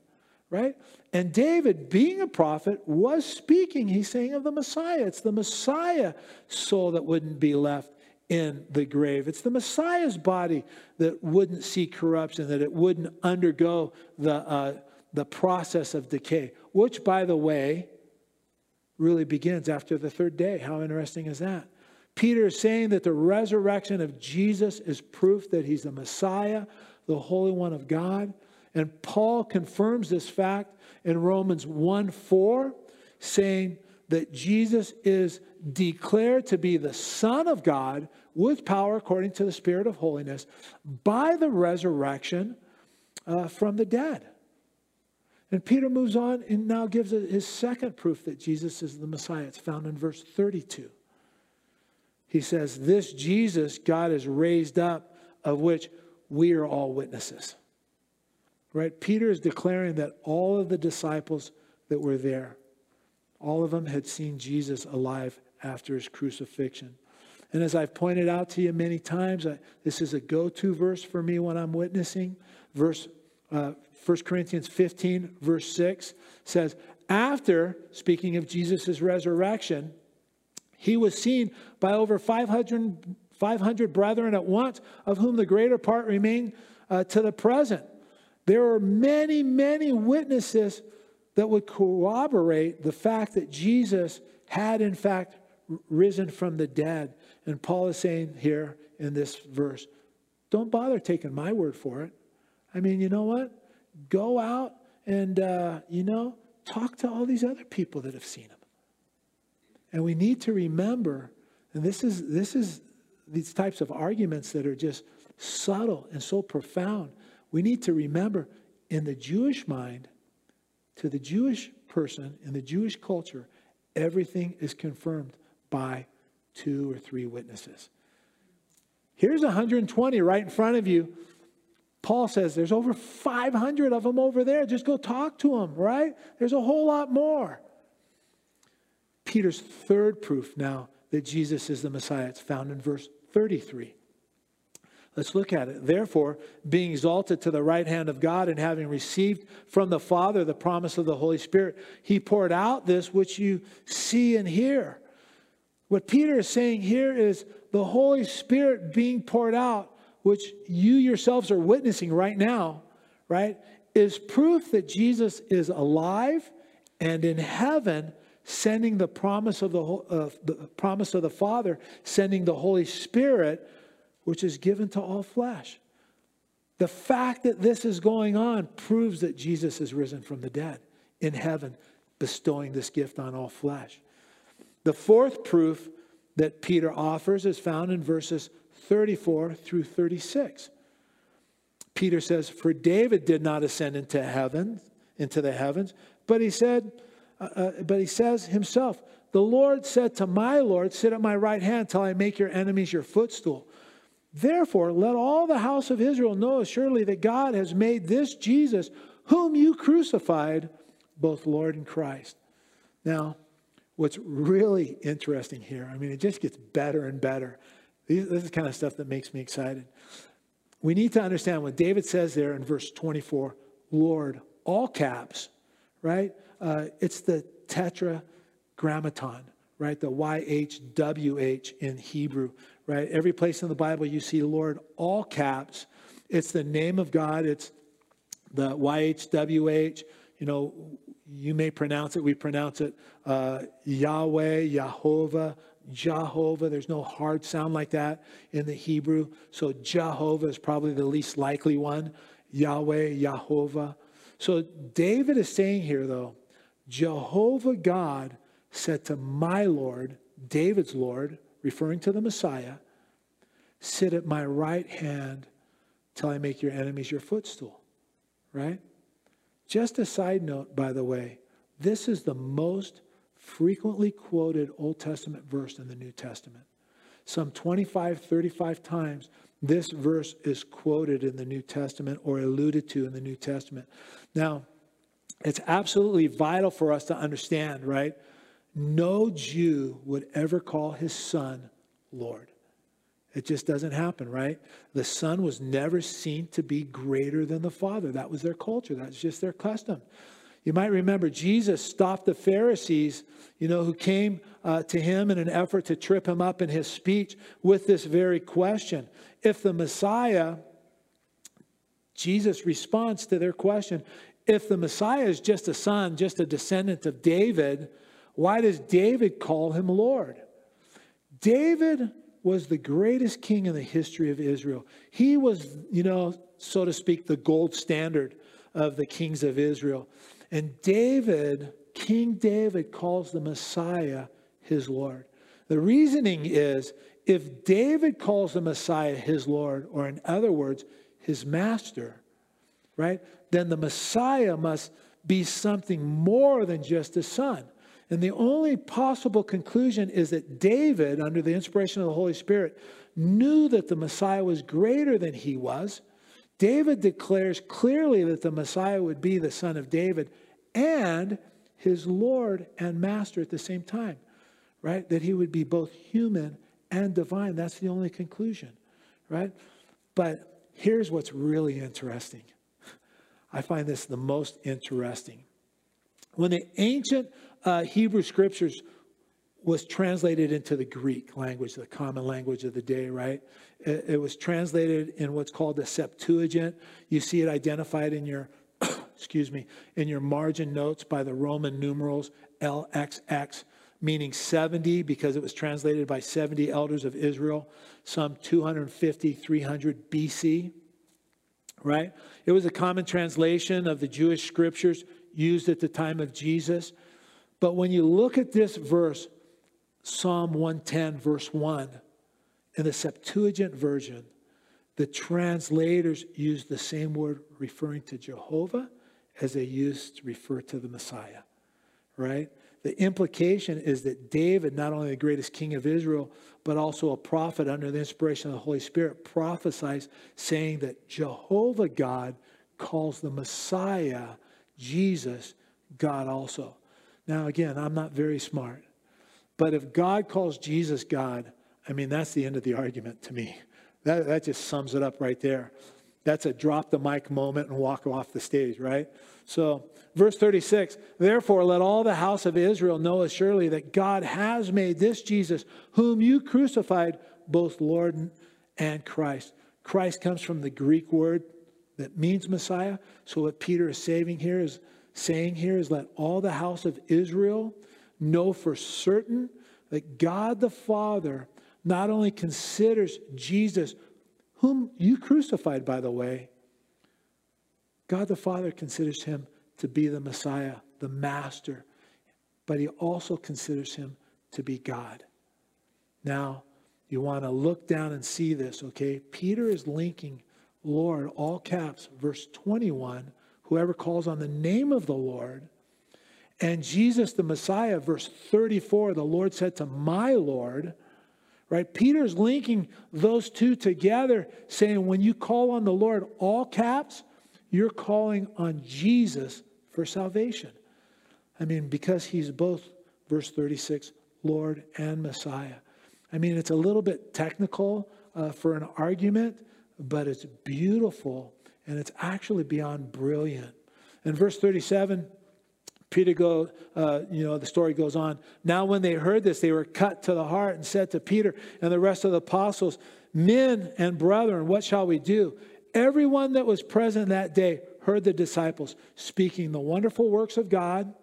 right? And David, being a prophet, was speaking, he's saying of the Messiah. It's the Messiah soul that wouldn't be left in the grave. It's the Messiah's body that wouldn't see corruption, that it wouldn't undergo the, uh, the process of decay, which, by the way, really begins after the third day. How interesting is that? Peter is saying that the resurrection of Jesus is proof that he's the Messiah, the Holy One of God. And Paul confirms this fact in Romans 1 4, saying that Jesus is declared to be the Son of God with power according to the Spirit of holiness by the resurrection uh, from the dead. And Peter moves on and now gives his second proof that Jesus is the Messiah. It's found in verse 32. He says, This Jesus God has raised up, of which we are all witnesses. Right? Peter is declaring that all of the disciples that were there, all of them had seen Jesus alive after his crucifixion. And as I've pointed out to you many times, I, this is a go to verse for me when I'm witnessing. Verse uh, 1 Corinthians 15, verse 6 says, After, speaking of Jesus' resurrection, he was seen by over 500, 500 brethren at once, of whom the greater part remain uh, to the present. There are many, many witnesses that would corroborate the fact that Jesus had, in fact, risen from the dead. And Paul is saying here in this verse, don't bother taking my word for it. I mean, you know what? Go out and, uh, you know, talk to all these other people that have seen him. And we need to remember, and this is, this is these types of arguments that are just subtle and so profound we need to remember in the Jewish mind, to the Jewish person, in the Jewish culture, everything is confirmed by two or three witnesses. Here's 120 right in front of you. Paul says there's over 500 of them over there. Just go talk to them, right? There's a whole lot more. Peter's third proof now that Jesus is the Messiah, it's found in verse 33. Let's look at it. Therefore, being exalted to the right hand of God and having received from the Father the promise of the Holy Spirit, he poured out this which you see and hear. What Peter is saying here is the Holy Spirit being poured out, which you yourselves are witnessing right now, right, is proof that Jesus is alive and in heaven sending the promise of the, uh, the promise of the Father, sending the Holy Spirit which is given to all flesh. The fact that this is going on proves that Jesus is risen from the dead in heaven, bestowing this gift on all flesh. The fourth proof that Peter offers is found in verses 34 through 36. Peter says, For David did not ascend into heaven, into the heavens, but he said, uh, uh, but he says himself, The Lord said to my Lord, Sit at my right hand till I make your enemies your footstool. Therefore, let all the house of Israel know assuredly that God has made this Jesus, whom you crucified, both Lord and Christ. Now, what's really interesting here, I mean, it just gets better and better. This is kind of stuff that makes me excited. We need to understand what David says there in verse 24 Lord, all caps, right? Uh, it's the tetragrammaton, right? The YHWH in Hebrew, right? Every place in the Bible you see Lord, all caps. It's the name of God. It's the YHWH. You know, you may pronounce it. We pronounce it uh, Yahweh, Jehovah, Jehovah. There's no hard sound like that in the Hebrew. So Jehovah is probably the least likely one. Yahweh, Jehovah. So David is saying here, though, Jehovah God said to my Lord, David's Lord, referring to the Messiah, sit at my right hand till I make your enemies your footstool. Right? Just a side note, by the way, this is the most frequently quoted Old Testament verse in the New Testament. Some 25, 35 times, this verse is quoted in the New Testament or alluded to in the New Testament. Now, it's absolutely vital for us to understand, right? No Jew would ever call his son Lord. It just doesn't happen, right? The son was never seen to be greater than the father. That was their culture, that's just their custom. You might remember Jesus stopped the Pharisees, you know, who came uh, to him in an effort to trip him up in his speech with this very question. If the Messiah, Jesus responds to their question, if the Messiah is just a son, just a descendant of David, why does David call him Lord? David was the greatest king in the history of Israel. He was, you know, so to speak, the gold standard of the kings of Israel. And David, King David, calls the Messiah his Lord. The reasoning is if David calls the Messiah his Lord, or in other words, his master, right, then the Messiah must be something more than just a son. And the only possible conclusion is that David, under the inspiration of the Holy Spirit, knew that the Messiah was greater than he was. David declares clearly that the Messiah would be the son of David and his Lord and master at the same time, right? That he would be both human and divine. That's the only conclusion, right? But here's what's really interesting. I find this the most interesting. When the ancient uh, Hebrew scriptures was translated into the Greek language, the common language of the day, right? It, it was translated in what's called the Septuagint. You see it identified in your, excuse me, in your margin notes by the Roman numerals LXX, meaning 70 because it was translated by 70 elders of Israel, some 250, 300 BC, right? It was a common translation of the Jewish scriptures used at the time of Jesus. But when you look at this verse, Psalm 110, verse 1, in the Septuagint version, the translators use the same word referring to Jehovah as they used to refer to the Messiah, right? The implication is that David, not only the greatest king of Israel, but also a prophet under the inspiration of the Holy Spirit, prophesies saying that Jehovah God calls the Messiah, Jesus, God also. Now, again, I'm not very smart, but if God calls Jesus God, I mean, that's the end of the argument to me. That, that just sums it up right there. That's a drop the mic moment and walk off the stage, right? So, verse 36 Therefore, let all the house of Israel know as surely that God has made this Jesus, whom you crucified, both Lord and Christ. Christ comes from the Greek word that means Messiah. So, what Peter is saving here is saying here is let all the house of Israel know for certain that God the Father not only considers Jesus, whom you crucified, by the way, God the Father considers him to be the Messiah, the Master, but he also considers him to be God. Now, you want to look down and see this, okay? Peter is linking Lord, all caps, verse 21, whoever calls on the name of the Lord. And Jesus, the Messiah, verse 34, the Lord said to my Lord, right? Peter's linking those two together, saying, when you call on the Lord, all caps, you're calling on Jesus for salvation. I mean, because he's both, verse 36, Lord and Messiah. I mean, it's a little bit technical uh, for an argument, but it's beautiful and it's actually beyond brilliant. In verse 37, Peter go, uh, you know, the story goes on. Now, when they heard this, they were cut to the heart and said to Peter and the rest of the apostles, Men and brethren, what shall we do? Everyone that was present that day heard the disciples speaking the wonderful works of God.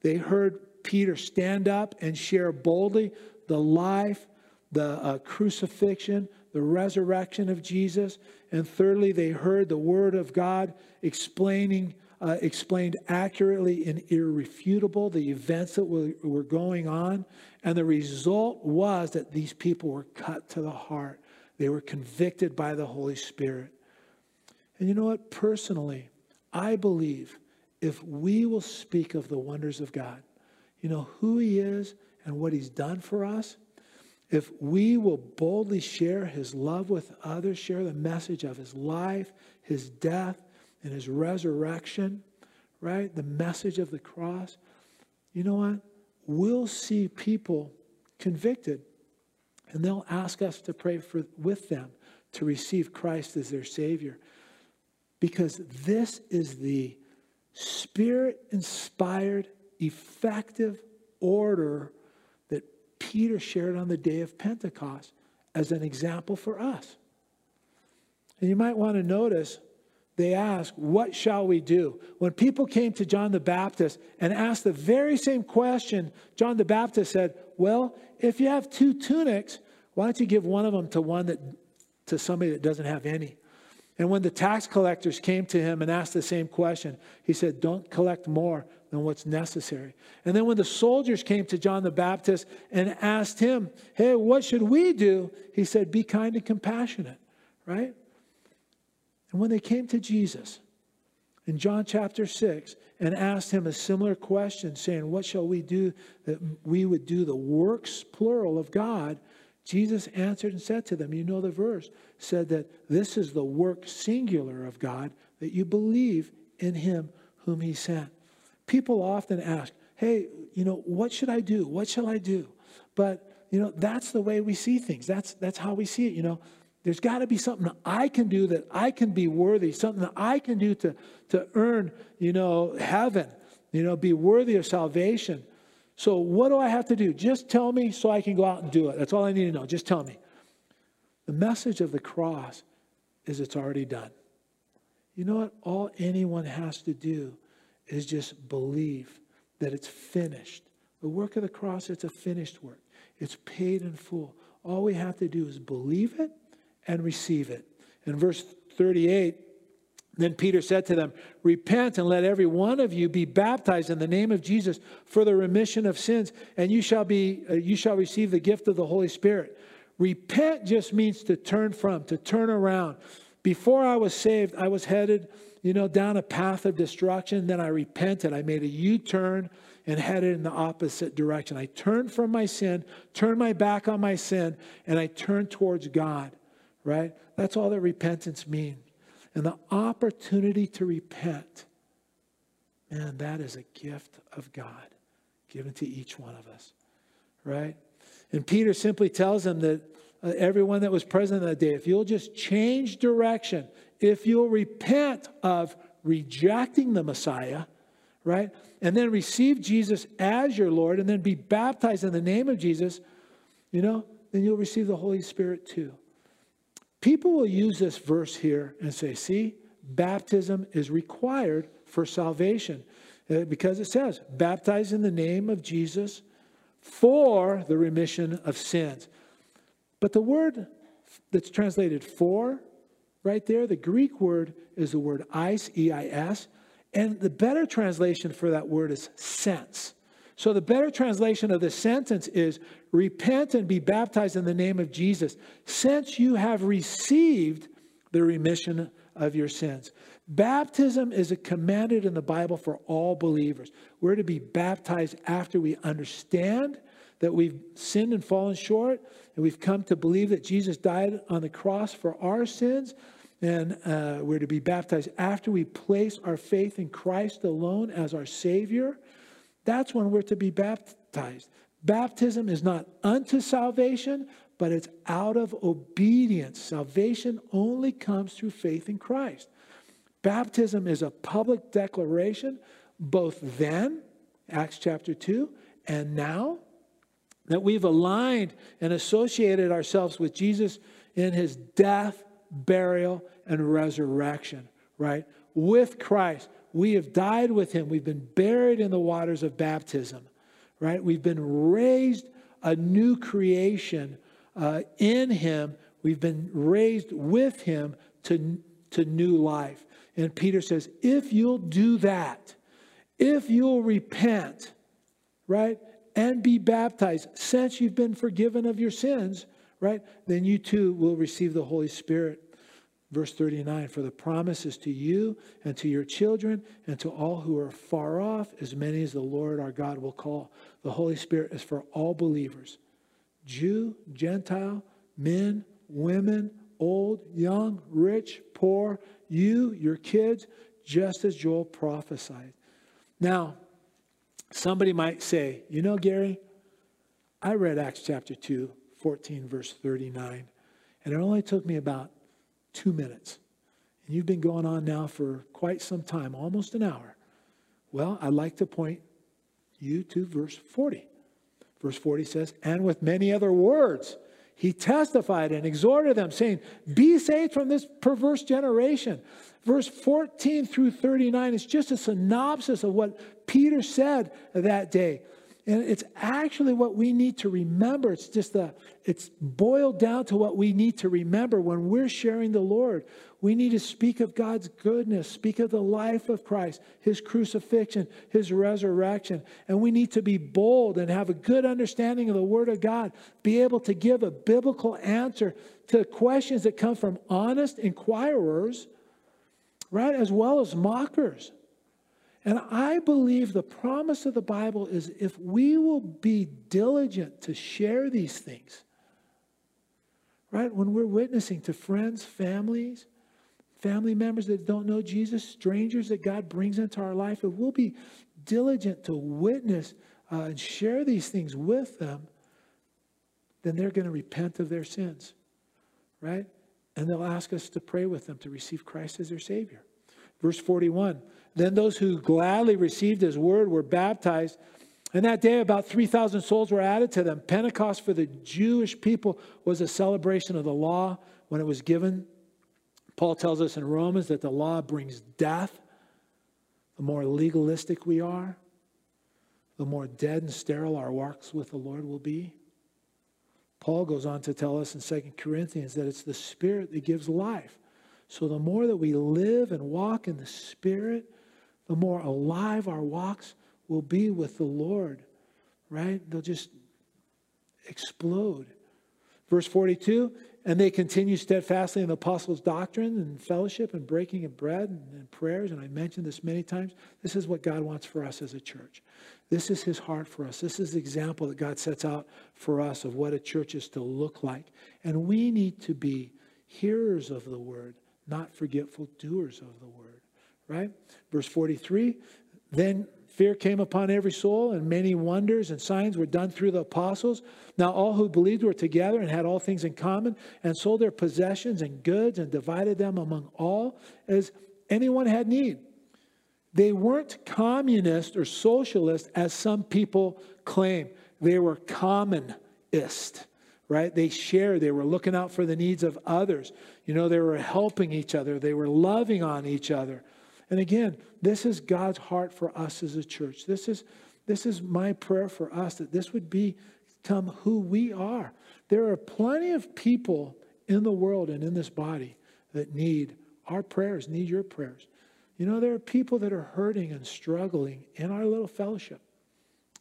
They heard Peter stand up and share boldly the life, the uh, crucifixion, the resurrection of Jesus. And thirdly, they heard the word of God explaining, uh, explained accurately and irrefutable the events that were, were going on. And the result was that these people were cut to the heart. They were convicted by the Holy Spirit. And you know what? Personally, I believe if we will speak of the wonders of God, you know, who He is and what He's done for us, if we will boldly share his love with others, share the message of his life, his death, and his resurrection, right? The message of the cross, you know what? We'll see people convicted, and they'll ask us to pray for, with them to receive Christ as their Savior. Because this is the spirit inspired, effective order Peter shared on the day of Pentecost as an example for us. And you might want to notice they ask, What shall we do? When people came to John the Baptist and asked the very same question, John the Baptist said, Well, if you have two tunics, why don't you give one of them to one that to somebody that doesn't have any? And when the tax collectors came to him and asked the same question, he said, Don't collect more than what's necessary. And then when the soldiers came to John the Baptist and asked him, Hey, what should we do? He said, Be kind and compassionate, right? And when they came to Jesus in John chapter 6 and asked him a similar question, saying, What shall we do that we would do the works, plural, of God? Jesus answered and said to them, You know the verse, said that this is the work singular of God, that you believe in him whom he sent. People often ask, Hey, you know, what should I do? What shall I do? But, you know, that's the way we see things. That's, that's how we see it. You know, there's got to be something I can do that I can be worthy, something that I can do to, to earn, you know, heaven, you know, be worthy of salvation. So, what do I have to do? Just tell me so I can go out and do it. That's all I need to know. Just tell me. The message of the cross is it's already done. You know what? All anyone has to do is just believe that it's finished. The work of the cross, it's a finished work, it's paid in full. All we have to do is believe it and receive it. In verse 38, then Peter said to them, Repent and let every one of you be baptized in the name of Jesus for the remission of sins, and you shall, be, uh, you shall receive the gift of the Holy Spirit. Repent just means to turn from, to turn around. Before I was saved, I was headed, you know, down a path of destruction. Then I repented. I made a U turn and headed in the opposite direction. I turned from my sin, turned my back on my sin, and I turned towards God, right? That's all that repentance means and the opportunity to repent, man, that is a gift of God given to each one of us, right? And Peter simply tells them that everyone that was present that day, if you'll just change direction, if you'll repent of rejecting the Messiah, right, and then receive Jesus as your Lord, and then be baptized in the name of Jesus, you know, then you'll receive the Holy Spirit too. People will use this verse here and say, see, baptism is required for salvation uh, because it says, baptize in the name of Jesus for the remission of sins. But the word that's translated for right there, the Greek word is the word eis, E I S, and the better translation for that word is sense. So the better translation of the sentence is repent and be baptized in the name of Jesus, since you have received the remission of your sins. Baptism is commanded in the Bible for all believers. We're to be baptized after we understand that we've sinned and fallen short, and we've come to believe that Jesus died on the cross for our sins. And uh, we're to be baptized after we place our faith in Christ alone as our Savior. That's when we're to be baptized. Baptism is not unto salvation, but it's out of obedience. Salvation only comes through faith in Christ. Baptism is a public declaration, both then, Acts chapter 2, and now, that we've aligned and associated ourselves with Jesus in his death, burial, and resurrection, right? With Christ. We have died with him. We've been buried in the waters of baptism, right? We've been raised a new creation uh, in him. We've been raised with him to, to new life. And Peter says, if you'll do that, if you'll repent, right, and be baptized, since you've been forgiven of your sins, right, then you too will receive the Holy Spirit. Verse 39 For the promise is to you and to your children and to all who are far off, as many as the Lord our God will call. The Holy Spirit is for all believers Jew, Gentile, men, women, old, young, rich, poor, you, your kids, just as Joel prophesied. Now, somebody might say, You know, Gary, I read Acts chapter 2, 14, verse 39, and it only took me about two minutes. And you've been going on now for quite some time, almost an hour. Well, I'd like to point you to verse 40. Verse 40 says, And with many other words, he testified and exhorted them, saying, Be saved from this perverse generation. Verse 14 through 39 is just a synopsis of what Peter said that day. And it's actually what we need to remember. It's just a, it's boiled down to what we need to remember when we're sharing the Lord. We need to speak of God's goodness, speak of the life of Christ, his crucifixion, his resurrection. And we need to be bold and have a good understanding of the Word of God, be able to give a biblical answer to questions that come from honest inquirers, right, as well as mockers. And I believe the promise of the Bible is if we will be diligent to share these things, right? When we're witnessing to friends, families, family members that don't know Jesus, strangers that God brings into our life, if we'll be diligent to witness uh, and share these things with them, then they're going to repent of their sins, right? And they'll ask us to pray with them to receive Christ as their Savior. Verse 41 then those who gladly received his word were baptized. And that day, about 3,000 souls were added to them. Pentecost for the Jewish people was a celebration of the law when it was given. Paul tells us in Romans that the law brings death. The more legalistic we are, the more dead and sterile our walks with the Lord will be. Paul goes on to tell us in 2 Corinthians that it's the Spirit that gives life. So the more that we live and walk in the Spirit, the more alive our walks will be with the Lord, right? They'll just explode. Verse 42 and they continue steadfastly in the apostles' doctrine and fellowship and breaking of bread and, and, prayers. And I mentioned this many times. This is what God wants for us as a church. This is his heart for us. This is the example that God sets out for us of what a church is to look like. And we need to be hearers of the word, not forgetful doers of the word right? Verse 43 Then fear came upon every soul, and many wonders and signs were done through the apostles. Now all who believed were together and had all things in common, and sold their possessions and goods and divided them among all as anyone had need. They weren't communist or socialist as some people claim. They were commonist, right? They shared, they were looking out for the needs of others. You know, they were helping each other, they were loving on each other. And again, this is God's heart for us as a church. This is, this is my prayer for us that this would become who we are. There are plenty of people in the world and in this body that need our prayers, need your prayers. You know, there are people that are hurting and struggling in our little fellowship.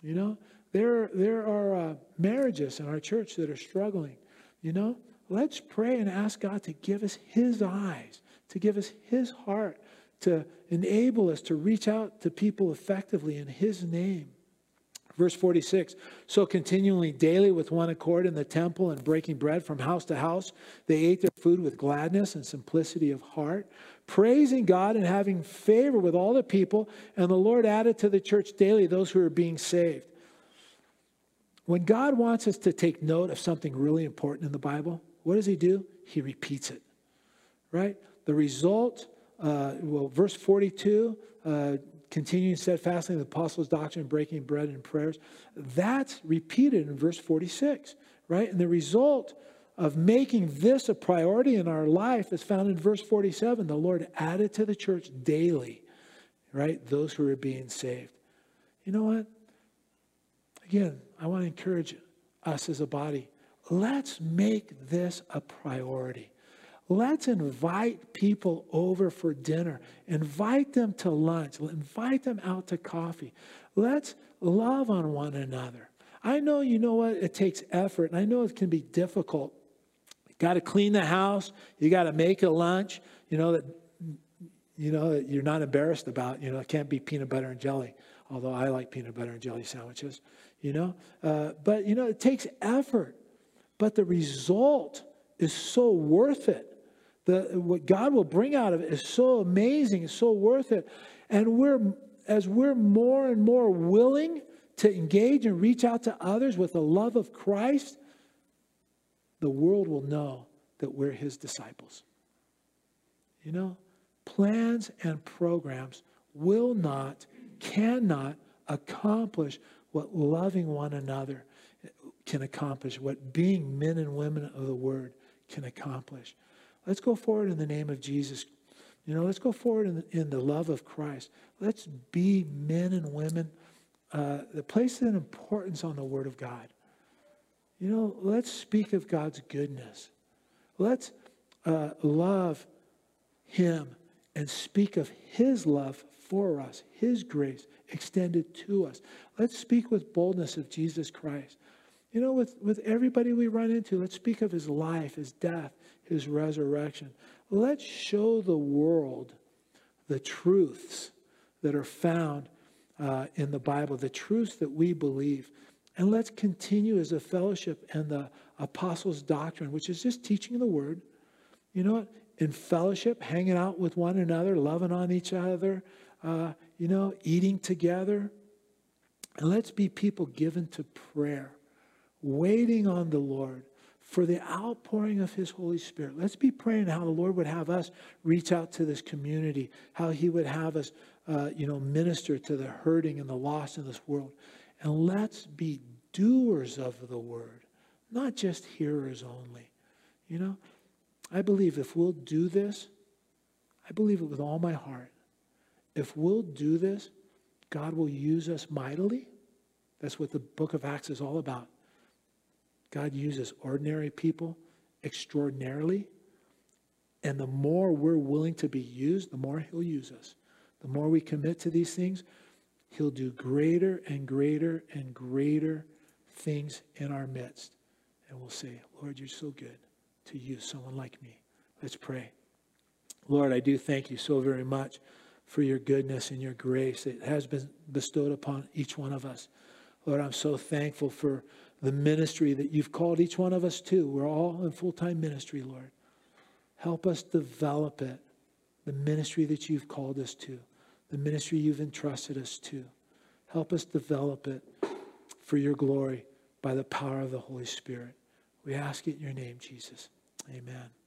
You know, there, there are uh, marriages in our church that are struggling. You know, let's pray and ask God to give us His eyes, to give us His heart, to enable us to reach out to people effectively in His name. Verse 46 So continually daily with one accord in the temple and breaking bread from house to house, they ate their food with gladness and simplicity of heart, praising God and having favor with all the people. And the Lord added to the church daily those who are being saved. When God wants us to take note of something really important in the Bible, what does He do? He repeats it, right? The result uh, well, verse 42, uh, continuing steadfastly in the apostles' doctrine, breaking bread and prayers, that's repeated in verse 46, right? And the result of making this a priority in our life is found in verse 47. The Lord added to the church daily, right? Those who are being saved. You know what? Again, I want to encourage us as a body. Let's make this a priority. Let's invite people over for dinner. Invite them to lunch. Invite them out to coffee. Let's love on one another. I know, you know what, it takes effort, and I know it can be difficult. You got to clean the house. You got to make a lunch. You know that, you know that you're not embarrassed about. You know, it can't be peanut butter and jelly. Although I like peanut butter and jelly sandwiches. You know, uh, but you know it takes effort. But the result is so worth it. The, what God will bring out of it is so amazing, it's so worth it. And we're, as we're more and more willing to engage and reach out to others with the love of Christ, the world will know that we're his disciples. You know, plans and programs will not, cannot accomplish what loving one another can accomplish, what being men and women of the word can accomplish. Let's go forward in the name of Jesus. You know, let's go forward in the, in the love of Christ. Let's be men and women uh, the place an importance on the Word of God. You know, let's speak of God's goodness. Let's uh, love Him and speak of His love for us, His grace extended to us. Let's speak with boldness of Jesus Christ. You know, with, with everybody we run into, let's speak of His life, His death, His resurrection. Let's show the world the truths that are found uh, in the Bible, the truths that we believe. And let's continue as a fellowship and the apostles' doctrine, which is just teaching the word. You know what? In fellowship, hanging out with one another, loving on each other, uh, you know, eating together. And let's be people given to prayer, waiting on the Lord for the outpouring of his Holy Spirit. Let's be praying how the Lord would have us reach out to this community, how he would have us, uh, you know, minister to the hurting and the lost in this world. And let's be doers of the word, not just hearers only. You know, I believe if we'll do this, I believe it with all my heart. If we'll do this, God will use us mightily. That's what the book of Acts is all about. God uses ordinary people extraordinarily. And the more we're willing to be used, the more He'll use us. The more we commit to these things, He'll do greater and greater and greater things in our midst. And we'll say, Lord, you're so good to use someone like me. Let's pray. Lord, I do thank you so very much for your goodness and your grace that has been bestowed upon each one of us. Lord, I'm so thankful for the ministry that you've called each one of us to. We're all in full time ministry, Lord. Help us develop it, the ministry that you've called us to, the ministry you've entrusted us to. Help us develop it for your glory by the power of the Holy Spirit. We ask it in your name, Jesus. Amen.